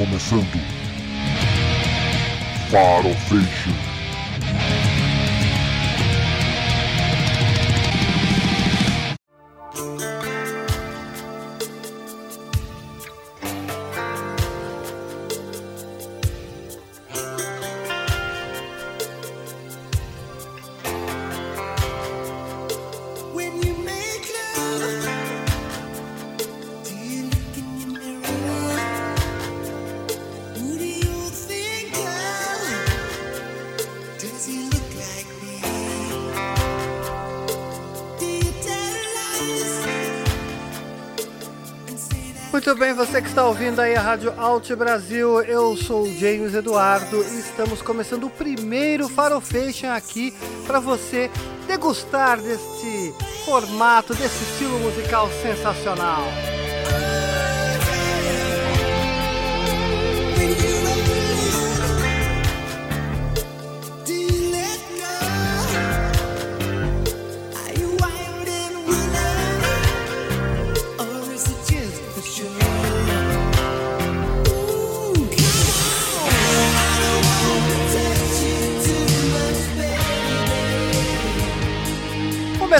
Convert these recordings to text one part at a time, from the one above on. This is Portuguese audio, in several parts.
começando. Farofation. Está ouvindo aí a Rádio Alt Brasil, eu sou o James Eduardo e estamos começando o primeiro Farofation aqui para você degustar deste formato, desse estilo musical sensacional.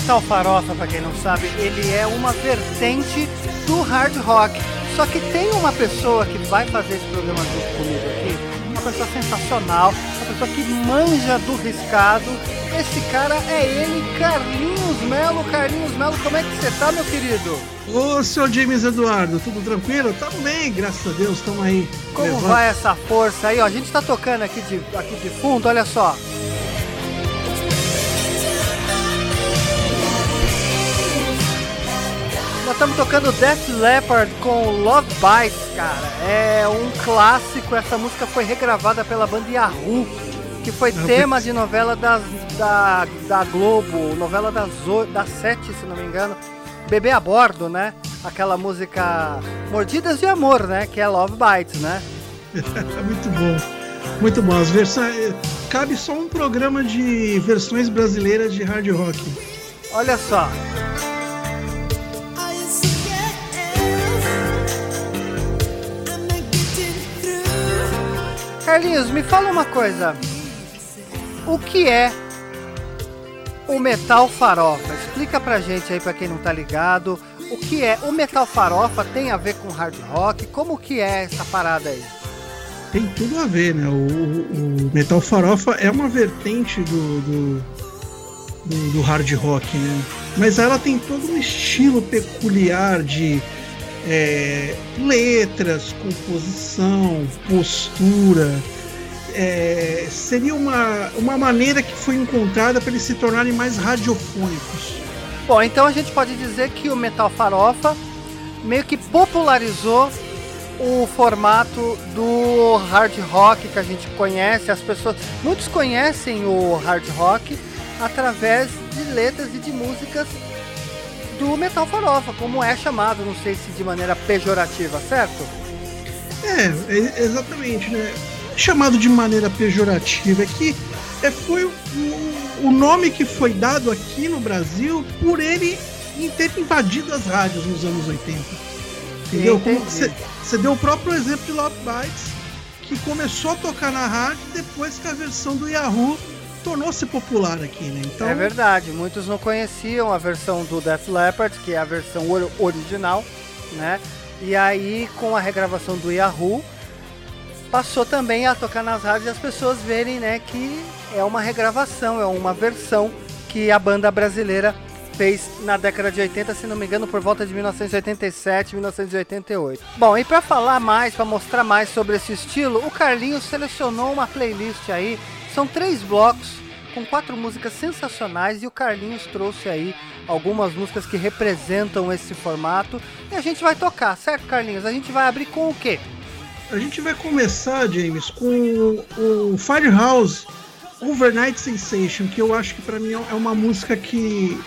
Metal Farofa, para quem não sabe, ele é uma vertente do hard rock. Só que tem uma pessoa que vai fazer esse programa junto comigo aqui, uma pessoa sensacional, uma pessoa que manja do riscado. Esse cara é ele, Carlinhos Melo. Carlinhos Melo, como é que você tá, meu querido? Ô, senhor James Eduardo, tudo tranquilo? Tamo bem, graças a Deus, estamos aí. Como vai essa força aí? Ó, a gente tá tocando aqui de, aqui de fundo, olha só. Estamos tocando Death Leopard com Love Bites, cara. É um clássico. Essa música foi regravada pela banda Yahoo, que foi tema de novela das, da, da Globo, novela das, das sete, se não me engano. Bebê a bordo, né? Aquela música Mordidas de Amor, né? Que é Love Bites, né? Muito bom. Muito bom. As versões. Cabe só um programa de versões brasileiras de hard rock. Olha só. Carlinhos, me fala uma coisa. O que é o metal farofa? Explica pra gente aí, pra quem não tá ligado. O que é? O metal farofa tem a ver com hard rock? Como que é essa parada aí? Tem tudo a ver, né? O, o- Metal Farofa é uma vertente do, do, do- do hard rock, né? Mas ela tem todo um estilo peculiar de é, letras, composição, postura. É, seria uma, uma maneira que foi encontrada para eles se tornarem mais radiofônicos. Bom, então a gente pode dizer que o metal farofa meio que popularizou o formato do hard rock que a gente conhece. As pessoas, muitos conhecem o hard rock através de letras e de músicas do metal farofa, como é chamado, não sei se de maneira pejorativa, certo? É, é, exatamente, né? Chamado de maneira pejorativa, é que é, foi o, o nome que foi dado aqui no Brasil por ele em ter invadido as rádios nos anos 80. Entendeu? Você deu o próprio exemplo de Love Bites, que começou a tocar na rádio depois que a versão do Yahoo tornou-se popular aqui, né? Então, É verdade, muitos não conheciam a versão do Death Leopard, que é a versão or- original, né? E aí, com a regravação do Yahoo, passou também a tocar nas rádios e as pessoas verem, né, que é uma regravação, é uma versão que a banda brasileira fez na década de 80, se não me engano, por volta de 1987, 1988. Bom, e para falar mais, para mostrar mais sobre esse estilo, o Carlinhos selecionou uma playlist aí. São três blocos com quatro músicas sensacionais e o Carlinhos trouxe aí algumas músicas que representam esse formato e a gente vai tocar, certo, Carlinhos? A gente vai abrir com o quê? a gente vai começar, James, com o Firehouse Overnight Sensation, que eu acho que para mim é uma música que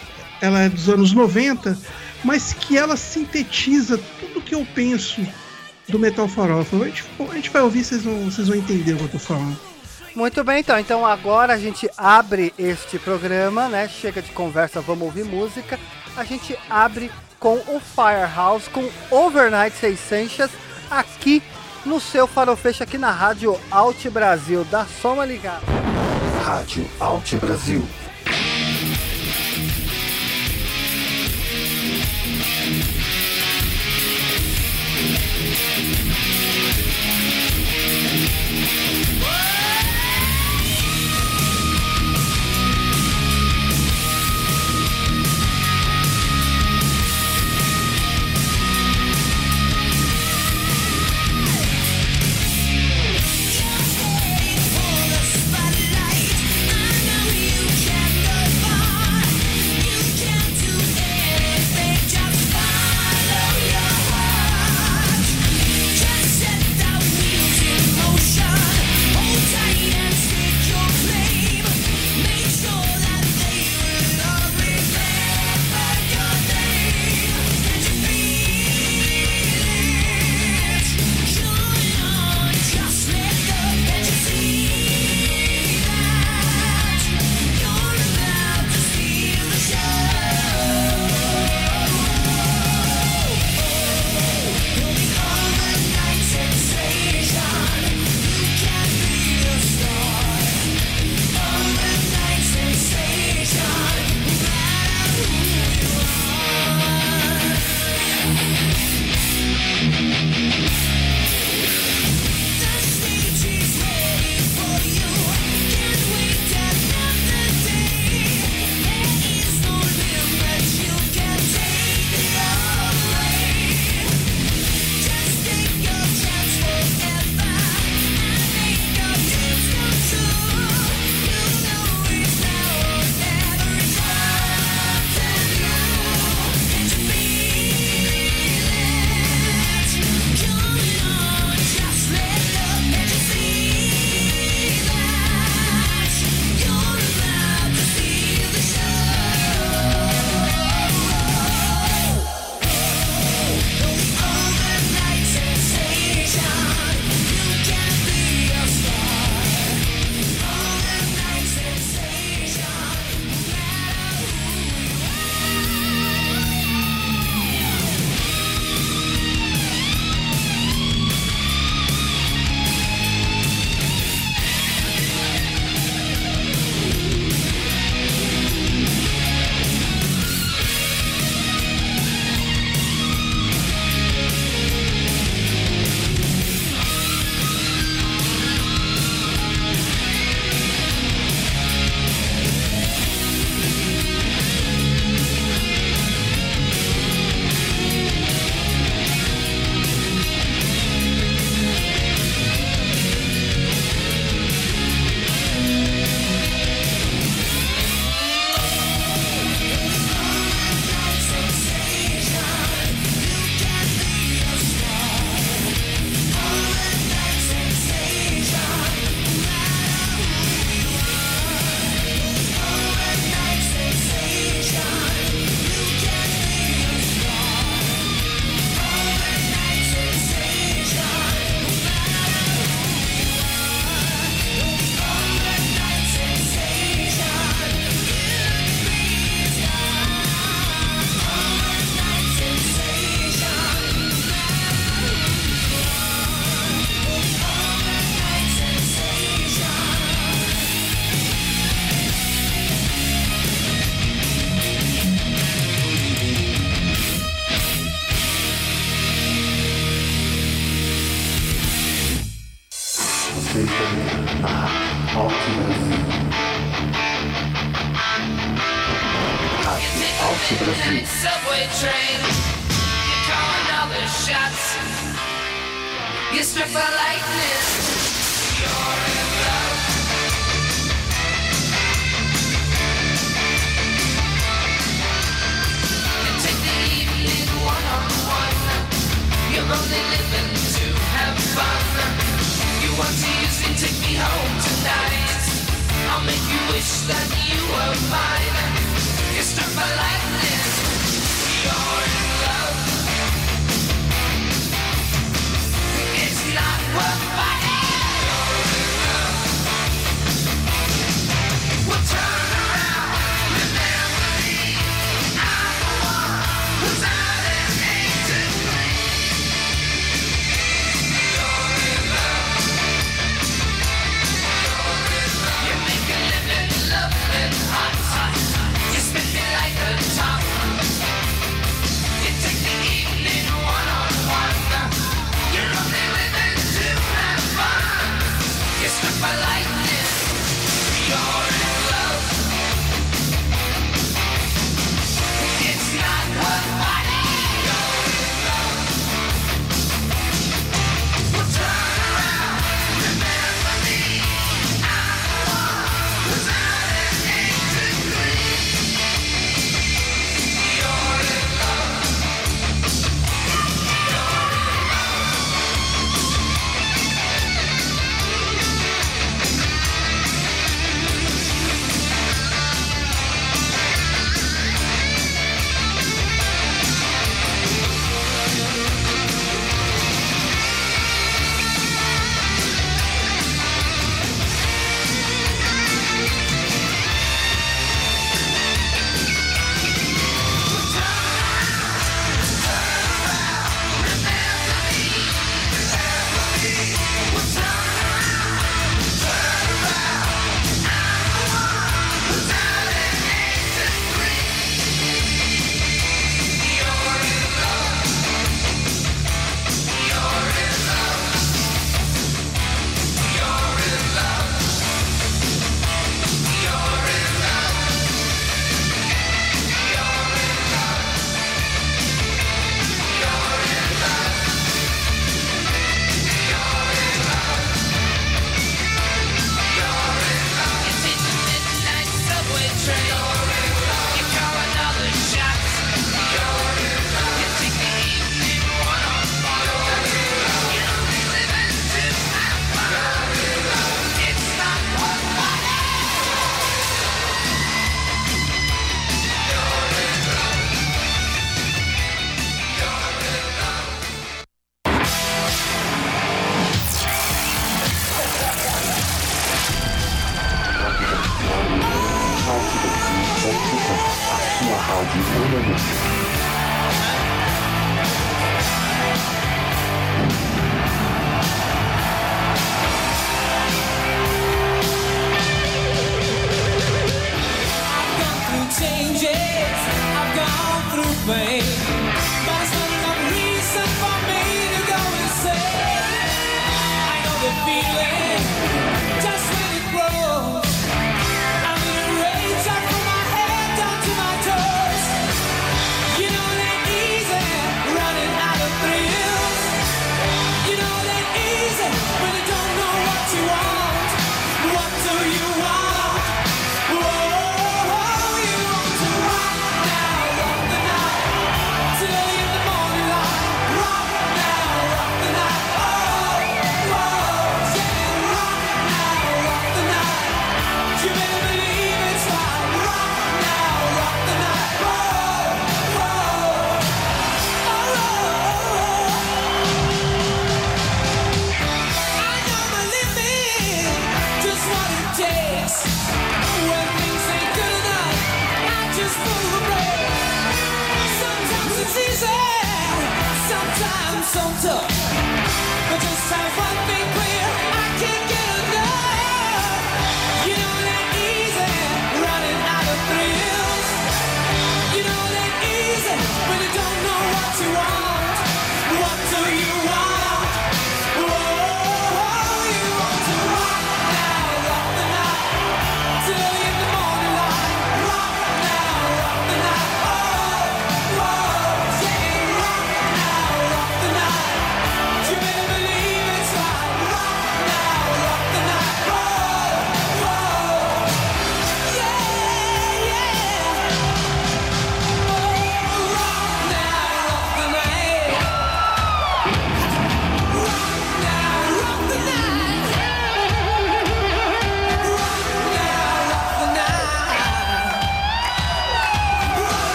ela é dos anos 90, mas que ela sintetiza tudo que eu penso do Metal Farofa. A gente, a gente vai ouvir, vocês vão, vocês vão entender o que eu tô falando. Muito bem, então. Então agora a gente abre este programa, né? Chega de conversa, vamos ouvir música. A gente abre com o Firehouse, com Overnight Essentials, aqui no seu farofeixo aqui na Rádio Alt Brasil. Dá só uma ligada. Rádio Alt Brasil.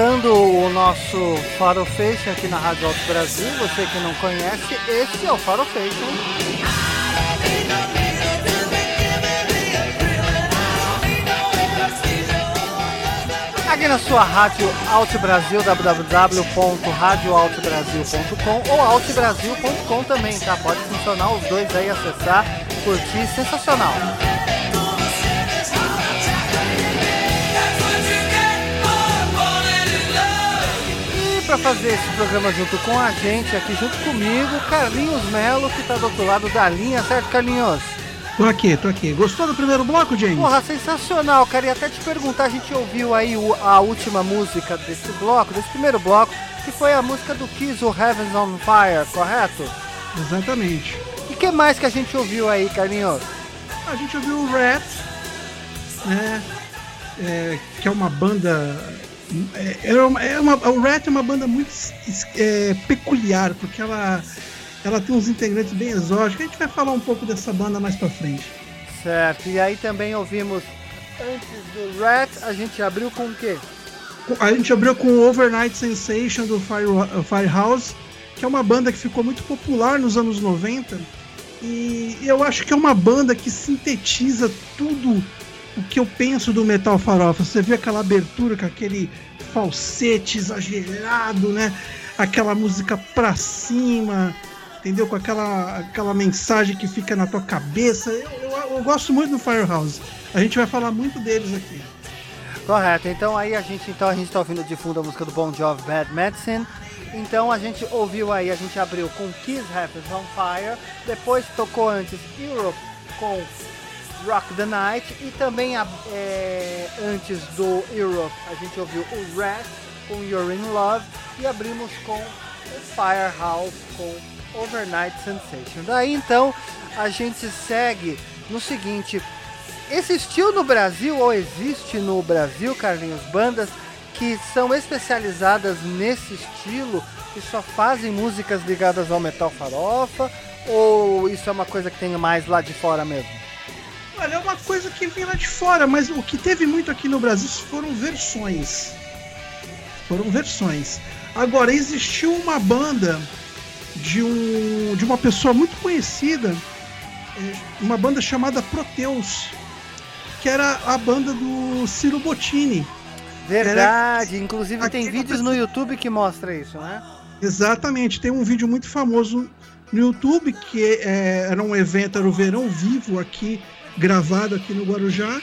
Voltando o nosso Farofation aqui na Rádio Alto Brasil, você que não conhece, esse é o Farofation. Aqui na sua Rádio Alto Brasil, www.radioaltobrasil.com ou altobrasil.com também, tá? Pode funcionar os dois aí, acessar, curtir, sensacional. Fazer esse programa junto com a gente, aqui junto comigo, Carlinhos Melo, que tá do outro lado da linha, certo, Carlinhos? Tô aqui, tô aqui. Gostou do primeiro bloco, James? Porra, sensacional, cara. E até te perguntar, a gente ouviu aí a última música desse bloco, desse primeiro bloco, que foi a música do Kiss, o Heavens on Fire, correto? Exatamente. E que mais que a gente ouviu aí, Carlinhos? A gente ouviu o Rat, né? é, que é uma banda. É, é uma, é uma- o Rat é uma banda muito é, peculiar, porque ela, ela tem uns integrantes bem exóticos. A gente vai falar um pouco dessa banda mais pra frente. Certo, e aí também ouvimos, antes do Rat, a gente abriu com o quê? A gente abriu com o Overnight Sensation do Fire, Firehouse, que é uma banda que ficou muito popular nos anos 90. E eu acho que é uma banda que sintetiza tudo o que eu penso do metal farofa. Você vê aquela abertura com aquele falsete exagerado, né? Aquela música pra cima, entendeu? Com aquela, aquela mensagem que fica na tua cabeça. Eu, eu- eu gosto muito do Firehouse. A gente vai falar muito deles aqui. Correto, então aí a gente, então a gente tá ouvindo de fundo a música do Bon Jovi, Bad Medicine. Então a gente ouviu aí, a gente abriu com Kiss Happens on Fire, depois tocou antes Europe com Rock the Night e também a- é, antes do Europe a gente ouviu o Rat com You're in Love e abrimos com o Firehouse com Overnight Sensation. Daí então a gente segue no seguinte, Existiu no Brasil ou existe no Brasil, Carlinhos, bandas que são especializadas nesse estilo e só fazem músicas ligadas ao metal farofa? Ou isso é uma coisa que tem mais lá de fora mesmo? Olha, é uma coisa que vem lá de fora, mas o que teve muito aqui no Brasil foram versões. Foram versões. Agora, existiu uma banda de, um, de uma pessoa muito conhecida, é, uma banda chamada Proteus, que era a banda do Ciro Bottini. Verdade, inclusive tem vídeos no YouTube que mostra isso, né? Exatamente, tem um vídeo muito famoso no YouTube que é, era um evento, era o Verão Vivo aqui, gravado aqui no Guarujá,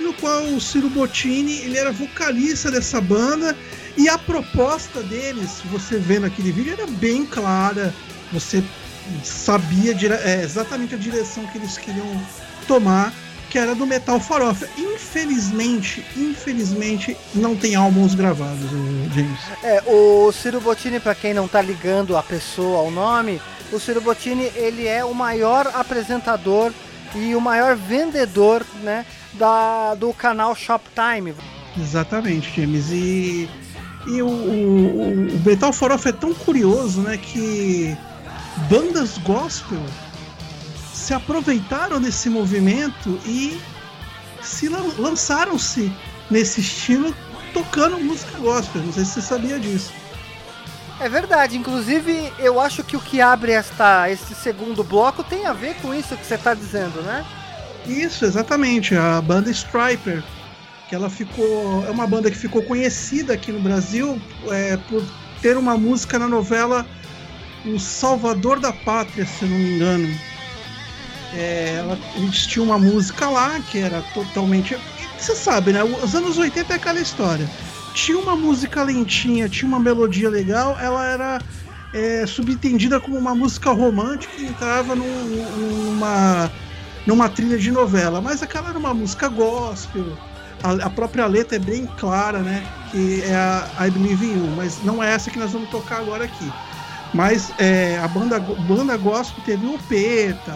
no qual o Ciro Bottini ele era vocalista dessa banda e a proposta deles, você vendo aquele vídeo, era bem clara, você sabia é, exatamente a direção que eles queriam tomar, que era do metal farofa. Infelizmente, infelizmente, não tem álbuns gravados, James. É, o Ciro Bottini, para quem não tá ligando a pessoa ao nome, o Ciro Bottini, ele é o maior apresentador e o maior vendedor, né, da, do canal Shoptime. Exatamente, James. E, e o, o, o Metal Farofa é tão curioso, né? Que bandas gospel se aproveitaram desse movimento e se lan- lançaram-se nesse estilo tocando música gospel. Não sei se você sabia disso. É verdade, inclusive eu acho que o que abre esta, esse segundo bloco tem a ver com isso que você tá dizendo, né? Isso, exatamente. A banda Striper, que ela ficou. É uma banda que ficou conhecida aqui no Brasil é, por ter uma música na novela O Salvador da Pátria, se não me engano. É, ela, eles tinham uma música lá que era totalmente. Você sabe, né? Os anos 80 é aquela história. Tinha uma música lentinha, tinha uma melodia legal, ela era é, subentendida como uma música romântica e entrava num- numa numa trilha de novela, mas aquela era uma música gospel. A, a própria letra é bem clara, né? Que é a I Believe in You, mas não é essa que nós vamos tocar agora aqui. Mas é, a banda, banda gospel teve o Peta,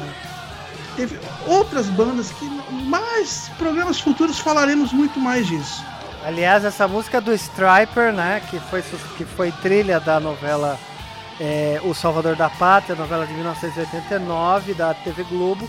teve outras bandas que, mais programas futuros falaremos muito mais disso. Aliás, essa música do Striper, né, que foi, que foi trilha da novela é, O Salvador da Pátria, novela de 1989 da TV Globo,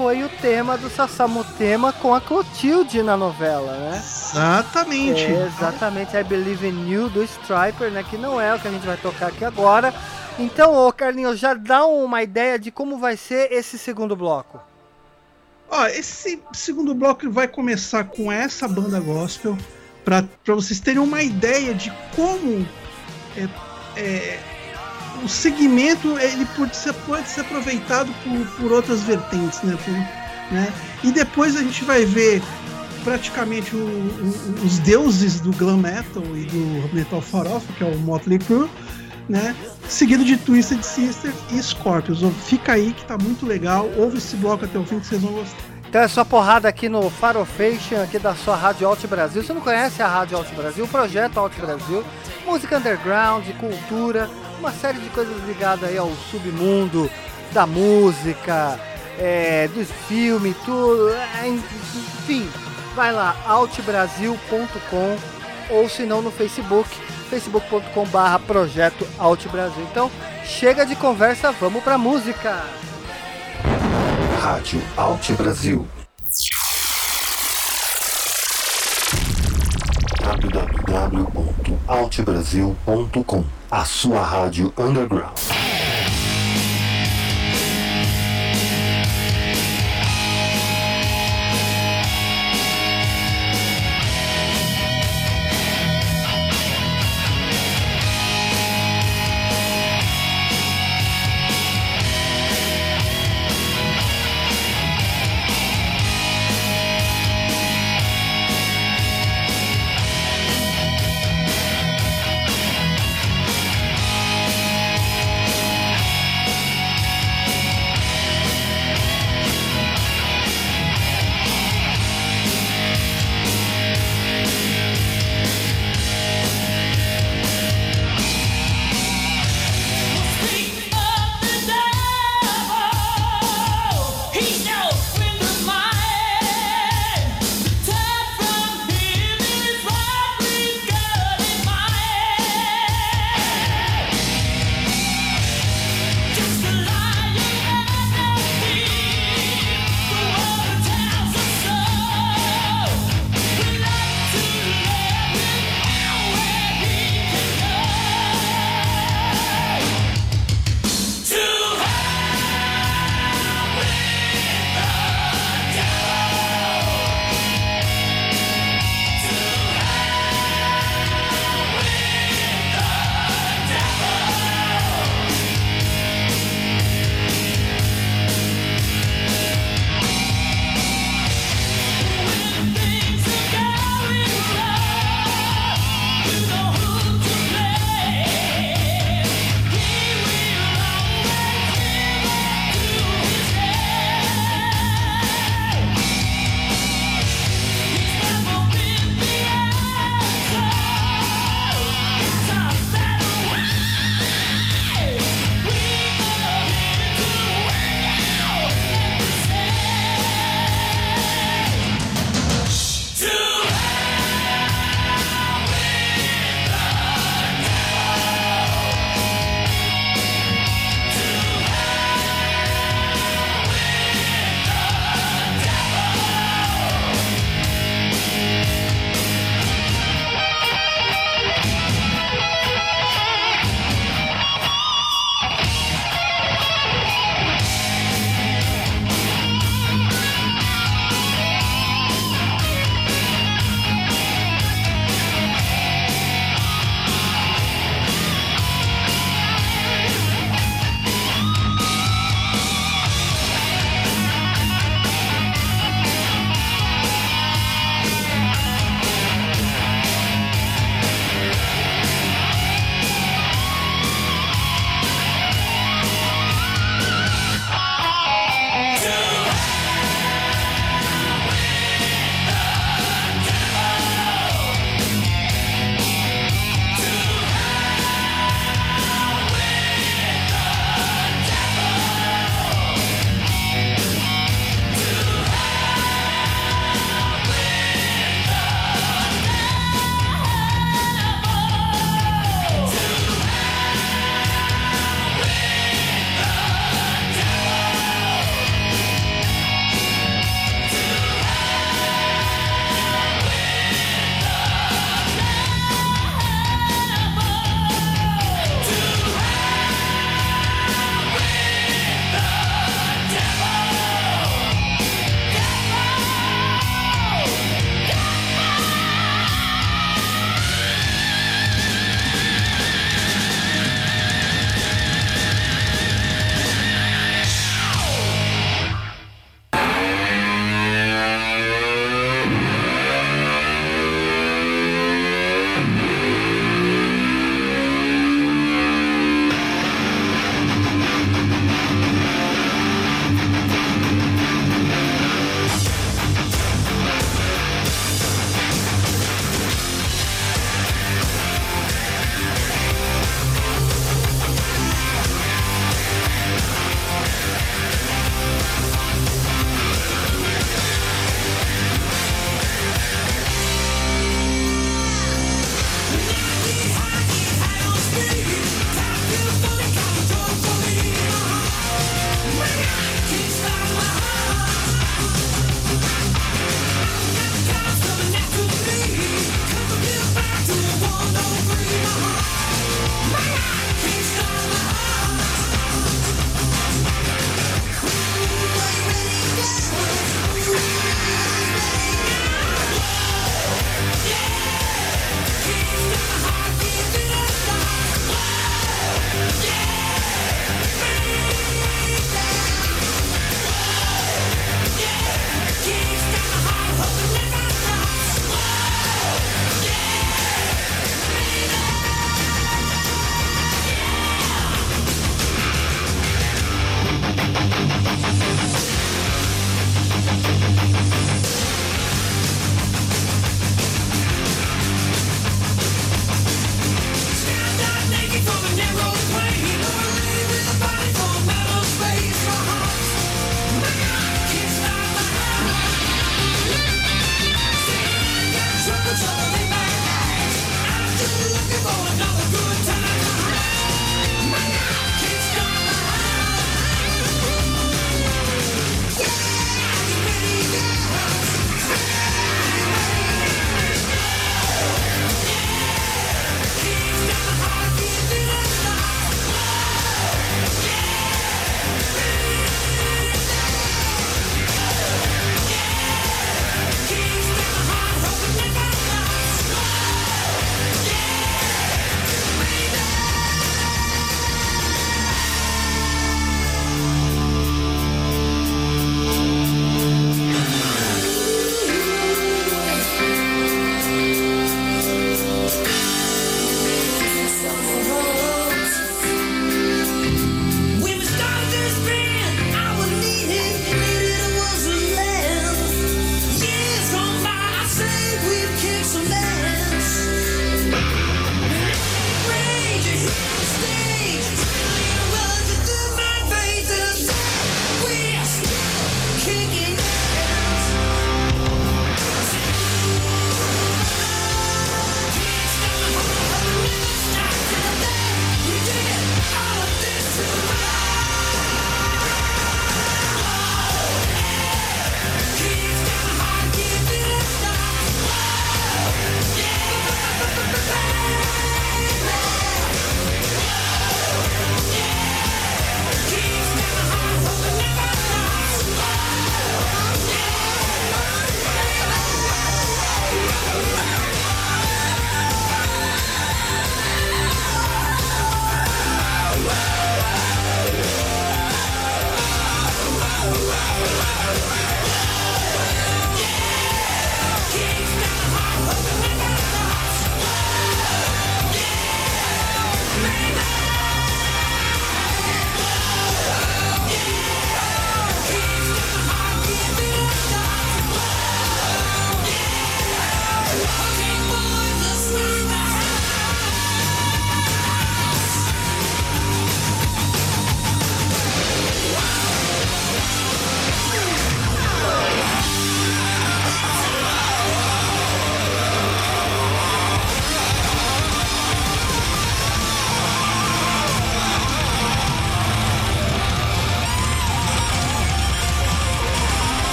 foi o tema do Sassamu Tema com a Clotilde na novela, né? Exatamente. É, exatamente, I Believe in You do Striper, né? Que não é o que a gente vai tocar aqui agora. Então, ô Carlinhos, já dá uma ideia de como vai ser esse segundo bloco. Ó, esse segundo bloco vai começar com essa banda gospel, para vocês terem uma ideia de como é, é, o segmento ele pode ser, pode ser aproveitado por, por outras vertentes, né? Por- né? E depois a gente vai ver praticamente o- o- os deuses do glam metal e do metal farofa, que é o Motley Crue, né? Seguido de Twisted Sister e Scorpions. Fica aí que tá muito legal. Ouve esse bloco até o fim que vocês vão gostar. Então é só porrada aqui no Farofation, aqui da sua Rádio Alt Brasil. Você não conhece a Rádio Alt Brasil? O projeto Alt Brasil. Música underground, cultura, uma série de coisas ligadas aí ao submundo da música, é, do filme, tudo. é, enfim, vai lá, altbrasil.com ou se não no Facebook, facebook.com barra projeto Alt Brasil. Então, chega de conversa, vamos pra música! Rádio Alt Brasil. www.altbrasil.com A sua rádio underground.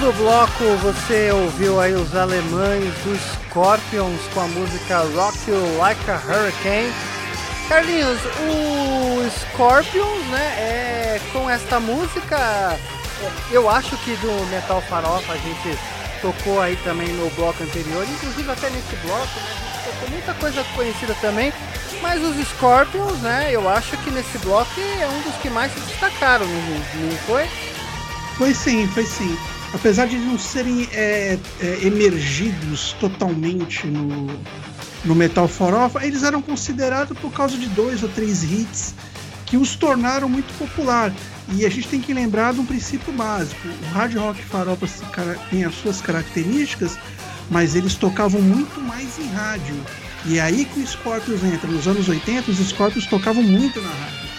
Segundo bloco, você ouviu aí os alemães do Scorpions com a música Rock You Like a Hurricane. Carlinhos, o Scorpions, né, é, com esta música, eu acho que do Metal Farofa a gente tocou aí também no bloco anterior, inclusive até nesse bloco, né, a gente tocou muita coisa conhecida também, mas os Scorpions, né, eu acho que nesse bloco é um dos que mais se destacaram, não foi? Foi sim, foi sim. Apesar de não serem é, é, emergidos totalmente no, no Metal Farofa, eles eram considerados por causa de dois ou três hits que os tornaram muito popular. E a gente tem que lembrar de um princípio básico. O hard rock farofa tem as suas características, mas eles tocavam muito mais em rádio. E é aí que o Scorpions entra. Nos anos 80, os Scorpions tocavam muito na rádio.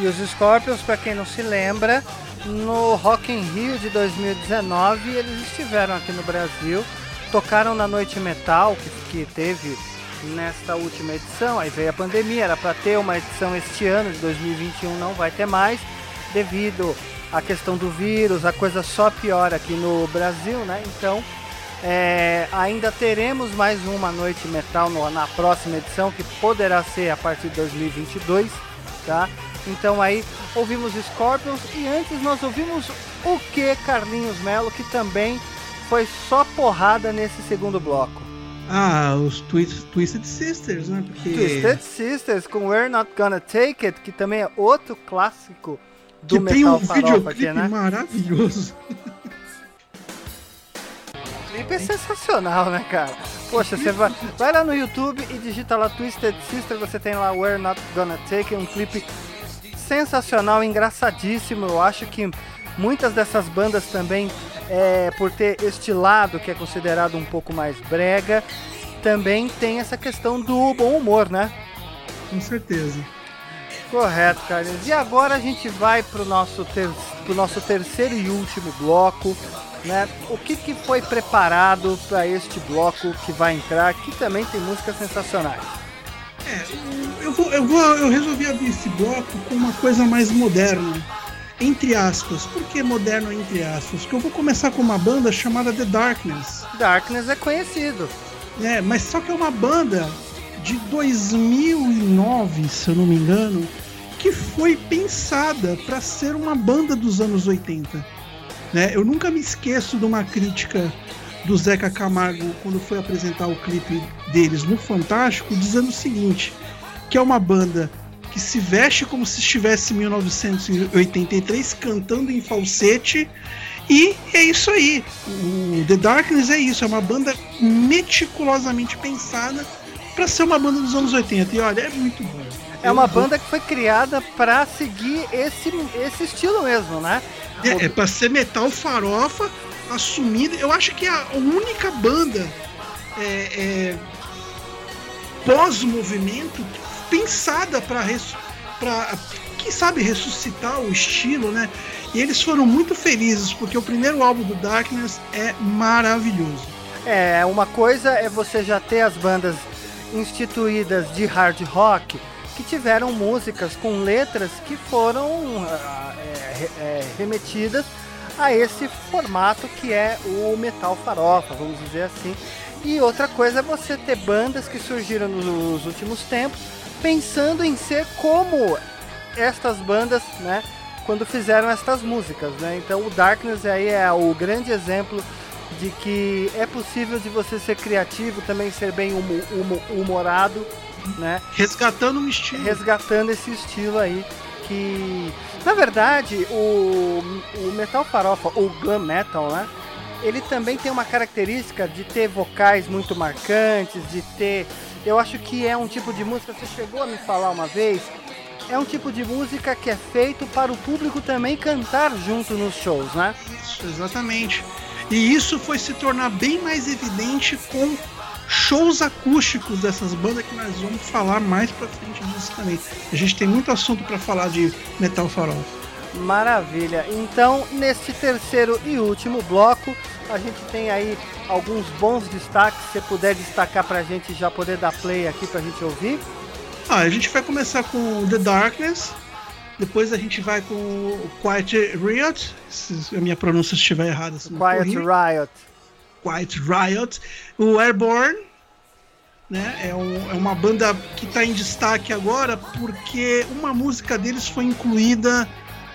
E os Scorpions, para quem não se lembra, no Rock in Rio de 2019 eles estiveram aqui no Brasil, tocaram na Noite Metal que, que teve nesta última edição. Aí veio a pandemia, era para ter uma edição este ano de 2021, não vai ter mais devido à questão do vírus, a coisa só piora aqui no Brasil, né? Então é, ainda teremos mais uma Noite Metal no- na próxima edição, que poderá ser a partir de 2022, tá? Então aí ouvimos Scorpions e antes nós ouvimos o que Carlinhos Melo, que também foi só porrada nesse segundo bloco. Ah, os Twist- Twisted Sisters, né? Porque Twisted Sisters com We're Not Gonna Take It, que também é outro clássico do que tem metal um farofa videoclipe aqui, né? maravilhoso. Clipe é sensacional, né, cara? Poxa, você vai, vai lá no YouTube e digita lá Twisted Sister, você tem lá We're Not Gonna Take It, um clipe sensacional, engraçadíssimo. Eu acho que muitas dessas bandas também, é, por ter este lado que é considerado um pouco mais brega, também tem essa questão do bom humor, né? Com certeza. Correto, Carlinhos. E agora a gente vai pro nosso, ter, pro nosso terceiro e último bloco, né? O que, que foi preparado para este bloco que vai entrar, que também tem músicas sensacionais. É, eu, vou, eu, vou, eu resolvi abrir esse bloco com uma coisa mais moderna. Entre aspas. Por que moderno entre aspas? Porque eu vou começar com uma banda chamada The Darkness. Darkness é conhecido. É, mas só que é uma banda de 2009, se eu não me engano, que foi pensada para ser uma banda dos anos 80. Né? Eu nunca me esqueço de uma crítica do Zeca Camargo quando foi apresentar o clipe deles no Fantástico, dizendo o seguinte: que é uma banda que se veste como se estivesse em 1983 cantando em falsete e é isso aí. O The Darkness é isso, é uma banda meticulosamente pensada para ser uma banda dos anos 80. E olha, é muito bom. É uma banda que foi criada para seguir esse, esse estilo mesmo, né? É, é para ser metal farofa assumida. Eu acho que é a única banda é, é, pós-movimento pensada para para quem sabe ressuscitar o estilo, né? E eles foram muito felizes porque o primeiro álbum do Darkness é maravilhoso. É, uma coisa é você já ter as bandas instituídas de hard rock que tiveram músicas com letras que foram ah, é, é, remetidas a esse formato que é o metal farofa, vamos dizer assim. E outra coisa é você ter bandas que surgiram nos últimos tempos pensando em ser como estas bandas, né, quando fizeram estas músicas, né? Então o Darkness aí é o grande exemplo de que é possível de você ser criativo, também ser bem humo- humo- humorado, né? Resgatando um estilo. resgatando esse estilo aí que na verdade o, o metal farofa o glam metal né ele também tem uma característica de ter vocais muito marcantes de ter eu acho que é um tipo de música você chegou a me falar uma vez é um tipo de música que é feito para o público também cantar junto nos shows né Isso, exatamente. E isso foi se tornar bem mais evidente com shows acústicos dessas bandas que nós vamos falar mais pra frente disso também. A gente tem muito assunto pra falar de metal farofa. Maravilha. Então, neste terceiro e último bloco, a gente tem aí alguns bons destaques. Se você puder destacar pra gente já poder dar play aqui pra gente ouvir. Ah, a gente vai começar com The Darkness, depois a gente vai com o Quiet Riot, se a minha pronúncia estiver errada. Quiet. Riot. Quiet Riot, o Airborne, né? É, um- é uma banda que está em destaque agora porque uma música deles foi incluída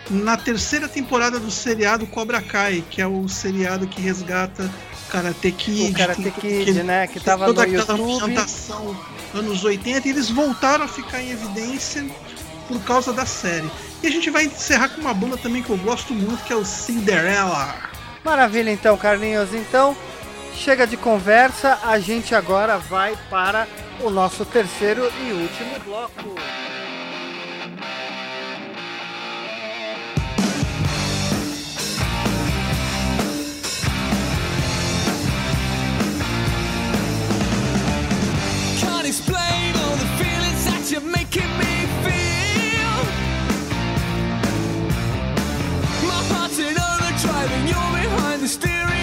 na terceira temporada do seriado Cobra Kai, que é o seriado que resgata Karate Kid. O Karate Kid, tem- né? Que tem tava toda no aquela YouTube. ambientação anos 80 e eles voltaram a ficar em evidência por causa da série. E a gente vai encerrar com uma banda também que eu gosto muito, que é o Cinderella. Maravilha, então, Carlinhos. Então, chega de conversa. A gente agora vai para o nosso terceiro e último bloco. And you're behind the steering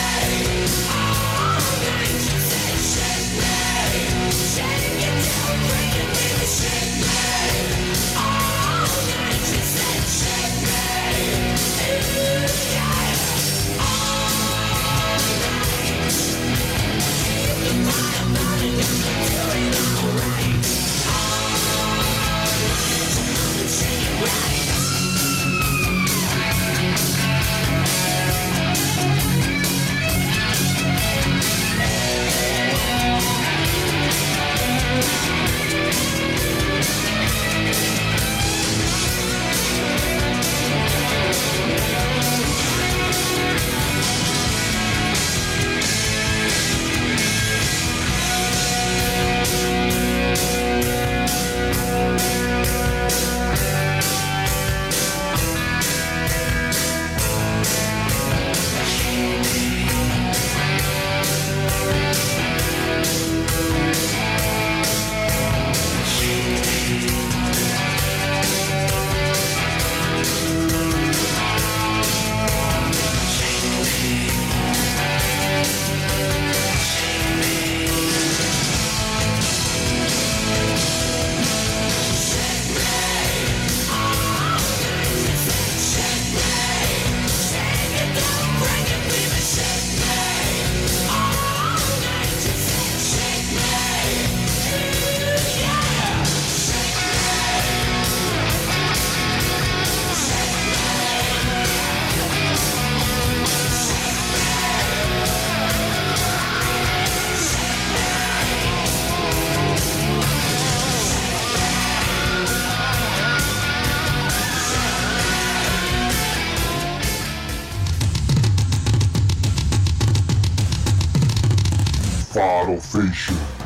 Farofation.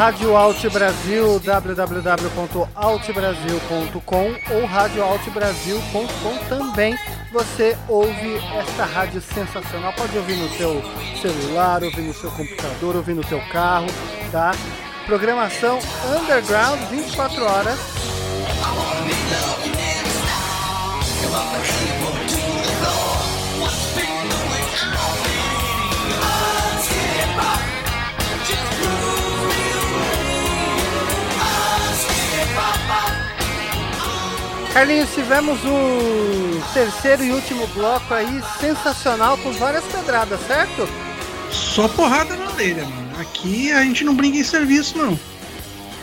Rádio Alt Brasil, www.altbrasil.com ou radioaltbrasil.com também. Você ouve esta rádio sensacional. Pode ouvir no seu celular, ouvir no seu computador, ouvir no seu carro, tá? Programação Underground 24 horas. Carlinhos, tivemos um terceiro e último bloco aí sensacional com várias pedradas, certo? Só porrada na orelha, mano. Aqui a gente não brinca em serviço, não.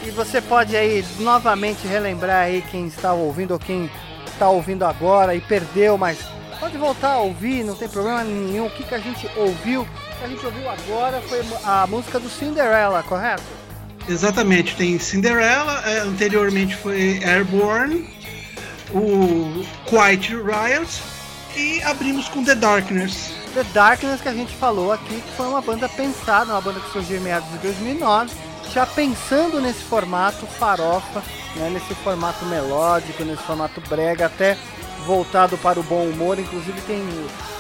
E você pode aí novamente relembrar aí quem está ouvindo ou quem está ouvindo agora e perdeu, mas pode voltar a ouvir, não tem problema nenhum. O que, que a gente ouviu? O que a gente ouviu agora foi a música do Cinderella, correto? Exatamente, tem Cinderella, é, anteriormente foi Airborne, o Quiet Riot e abrimos com The Darkness. The Darkness que a gente falou aqui, que foi uma banda pensada, uma banda que surgiu em meados de 2009, já pensando nesse formato farofa, né, nesse formato melódico, nesse formato brega, até voltado para o bom humor. Inclusive tem,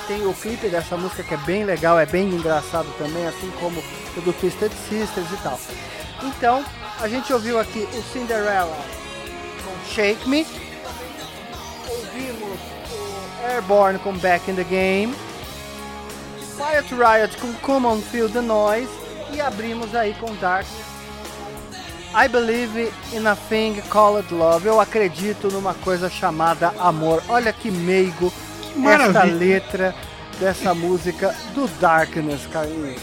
tem o clipe dessa música que é bem legal, é bem engraçado também, assim como o do Twisted Sisters e tal. Então, a gente ouviu aqui o Cinderella com Shake Me, Airborne com Back in the Game, Quiet Riot com Come On Feel the Noise e abrimos aí com Darkness. I believe in a thing called love. Eu acredito numa coisa chamada amor. Olha que meigo esta maravilha. letra dessa música do Darkness, Carlinhos.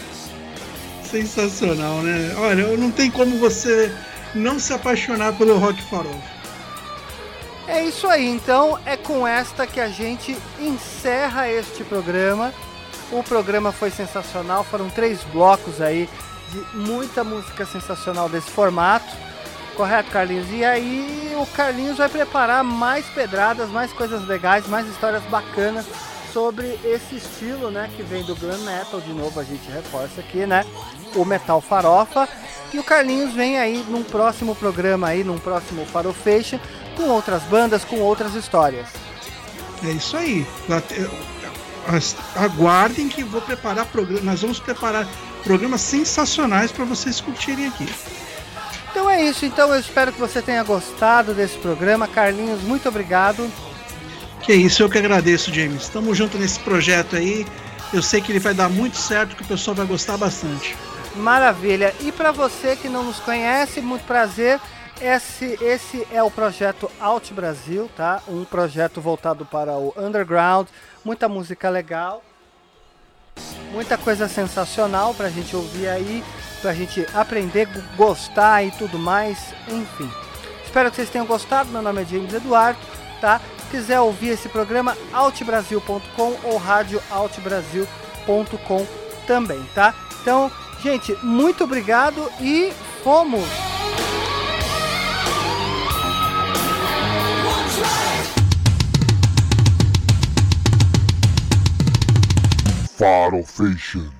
Sensacional, né? Olha, não tem como você não se apaixonar pelo rock farol. É isso aí, então é com esta que a gente encerra este programa. O programa foi sensacional, foram três blocos aí de muita música sensacional desse formato. Correto, Carlinhos? E aí o Carlinhos vai preparar mais pedradas, mais coisas legais, mais histórias bacanas sobre esse estilo, né, que vem do glam metal, de novo a gente reforça aqui, né, o metal farofa. E o Carlinhos vem aí num próximo programa aí, num próximo Farofation, com outras bandas, com outras histórias. É isso aí. Aguardem que vou preparar programa. Nós vamos preparar programas sensacionais para vocês curtirem aqui. Então é isso, então eu espero que você tenha gostado desse programa. Carlinhos, muito obrigado. Que isso, eu que agradeço, James. Estamos junto nesse projeto aí. Eu sei que ele vai dar muito certo, que o pessoal vai gostar bastante. Maravilha. E para você que não nos conhece, muito prazer. Esse, esse é o projeto Alt Brasil, tá? Um projeto voltado para o underground, muita música legal, muita coisa sensacional pra gente ouvir aí, pra gente aprender, go- gostar e tudo mais, enfim. Espero que vocês tenham gostado. Meu nome é James Eduardo, tá? Se quiser ouvir esse programa, altbrasil.com ou radioaltbrasil.com também, tá? Então, gente, muito obrigado e fomos! Farofation.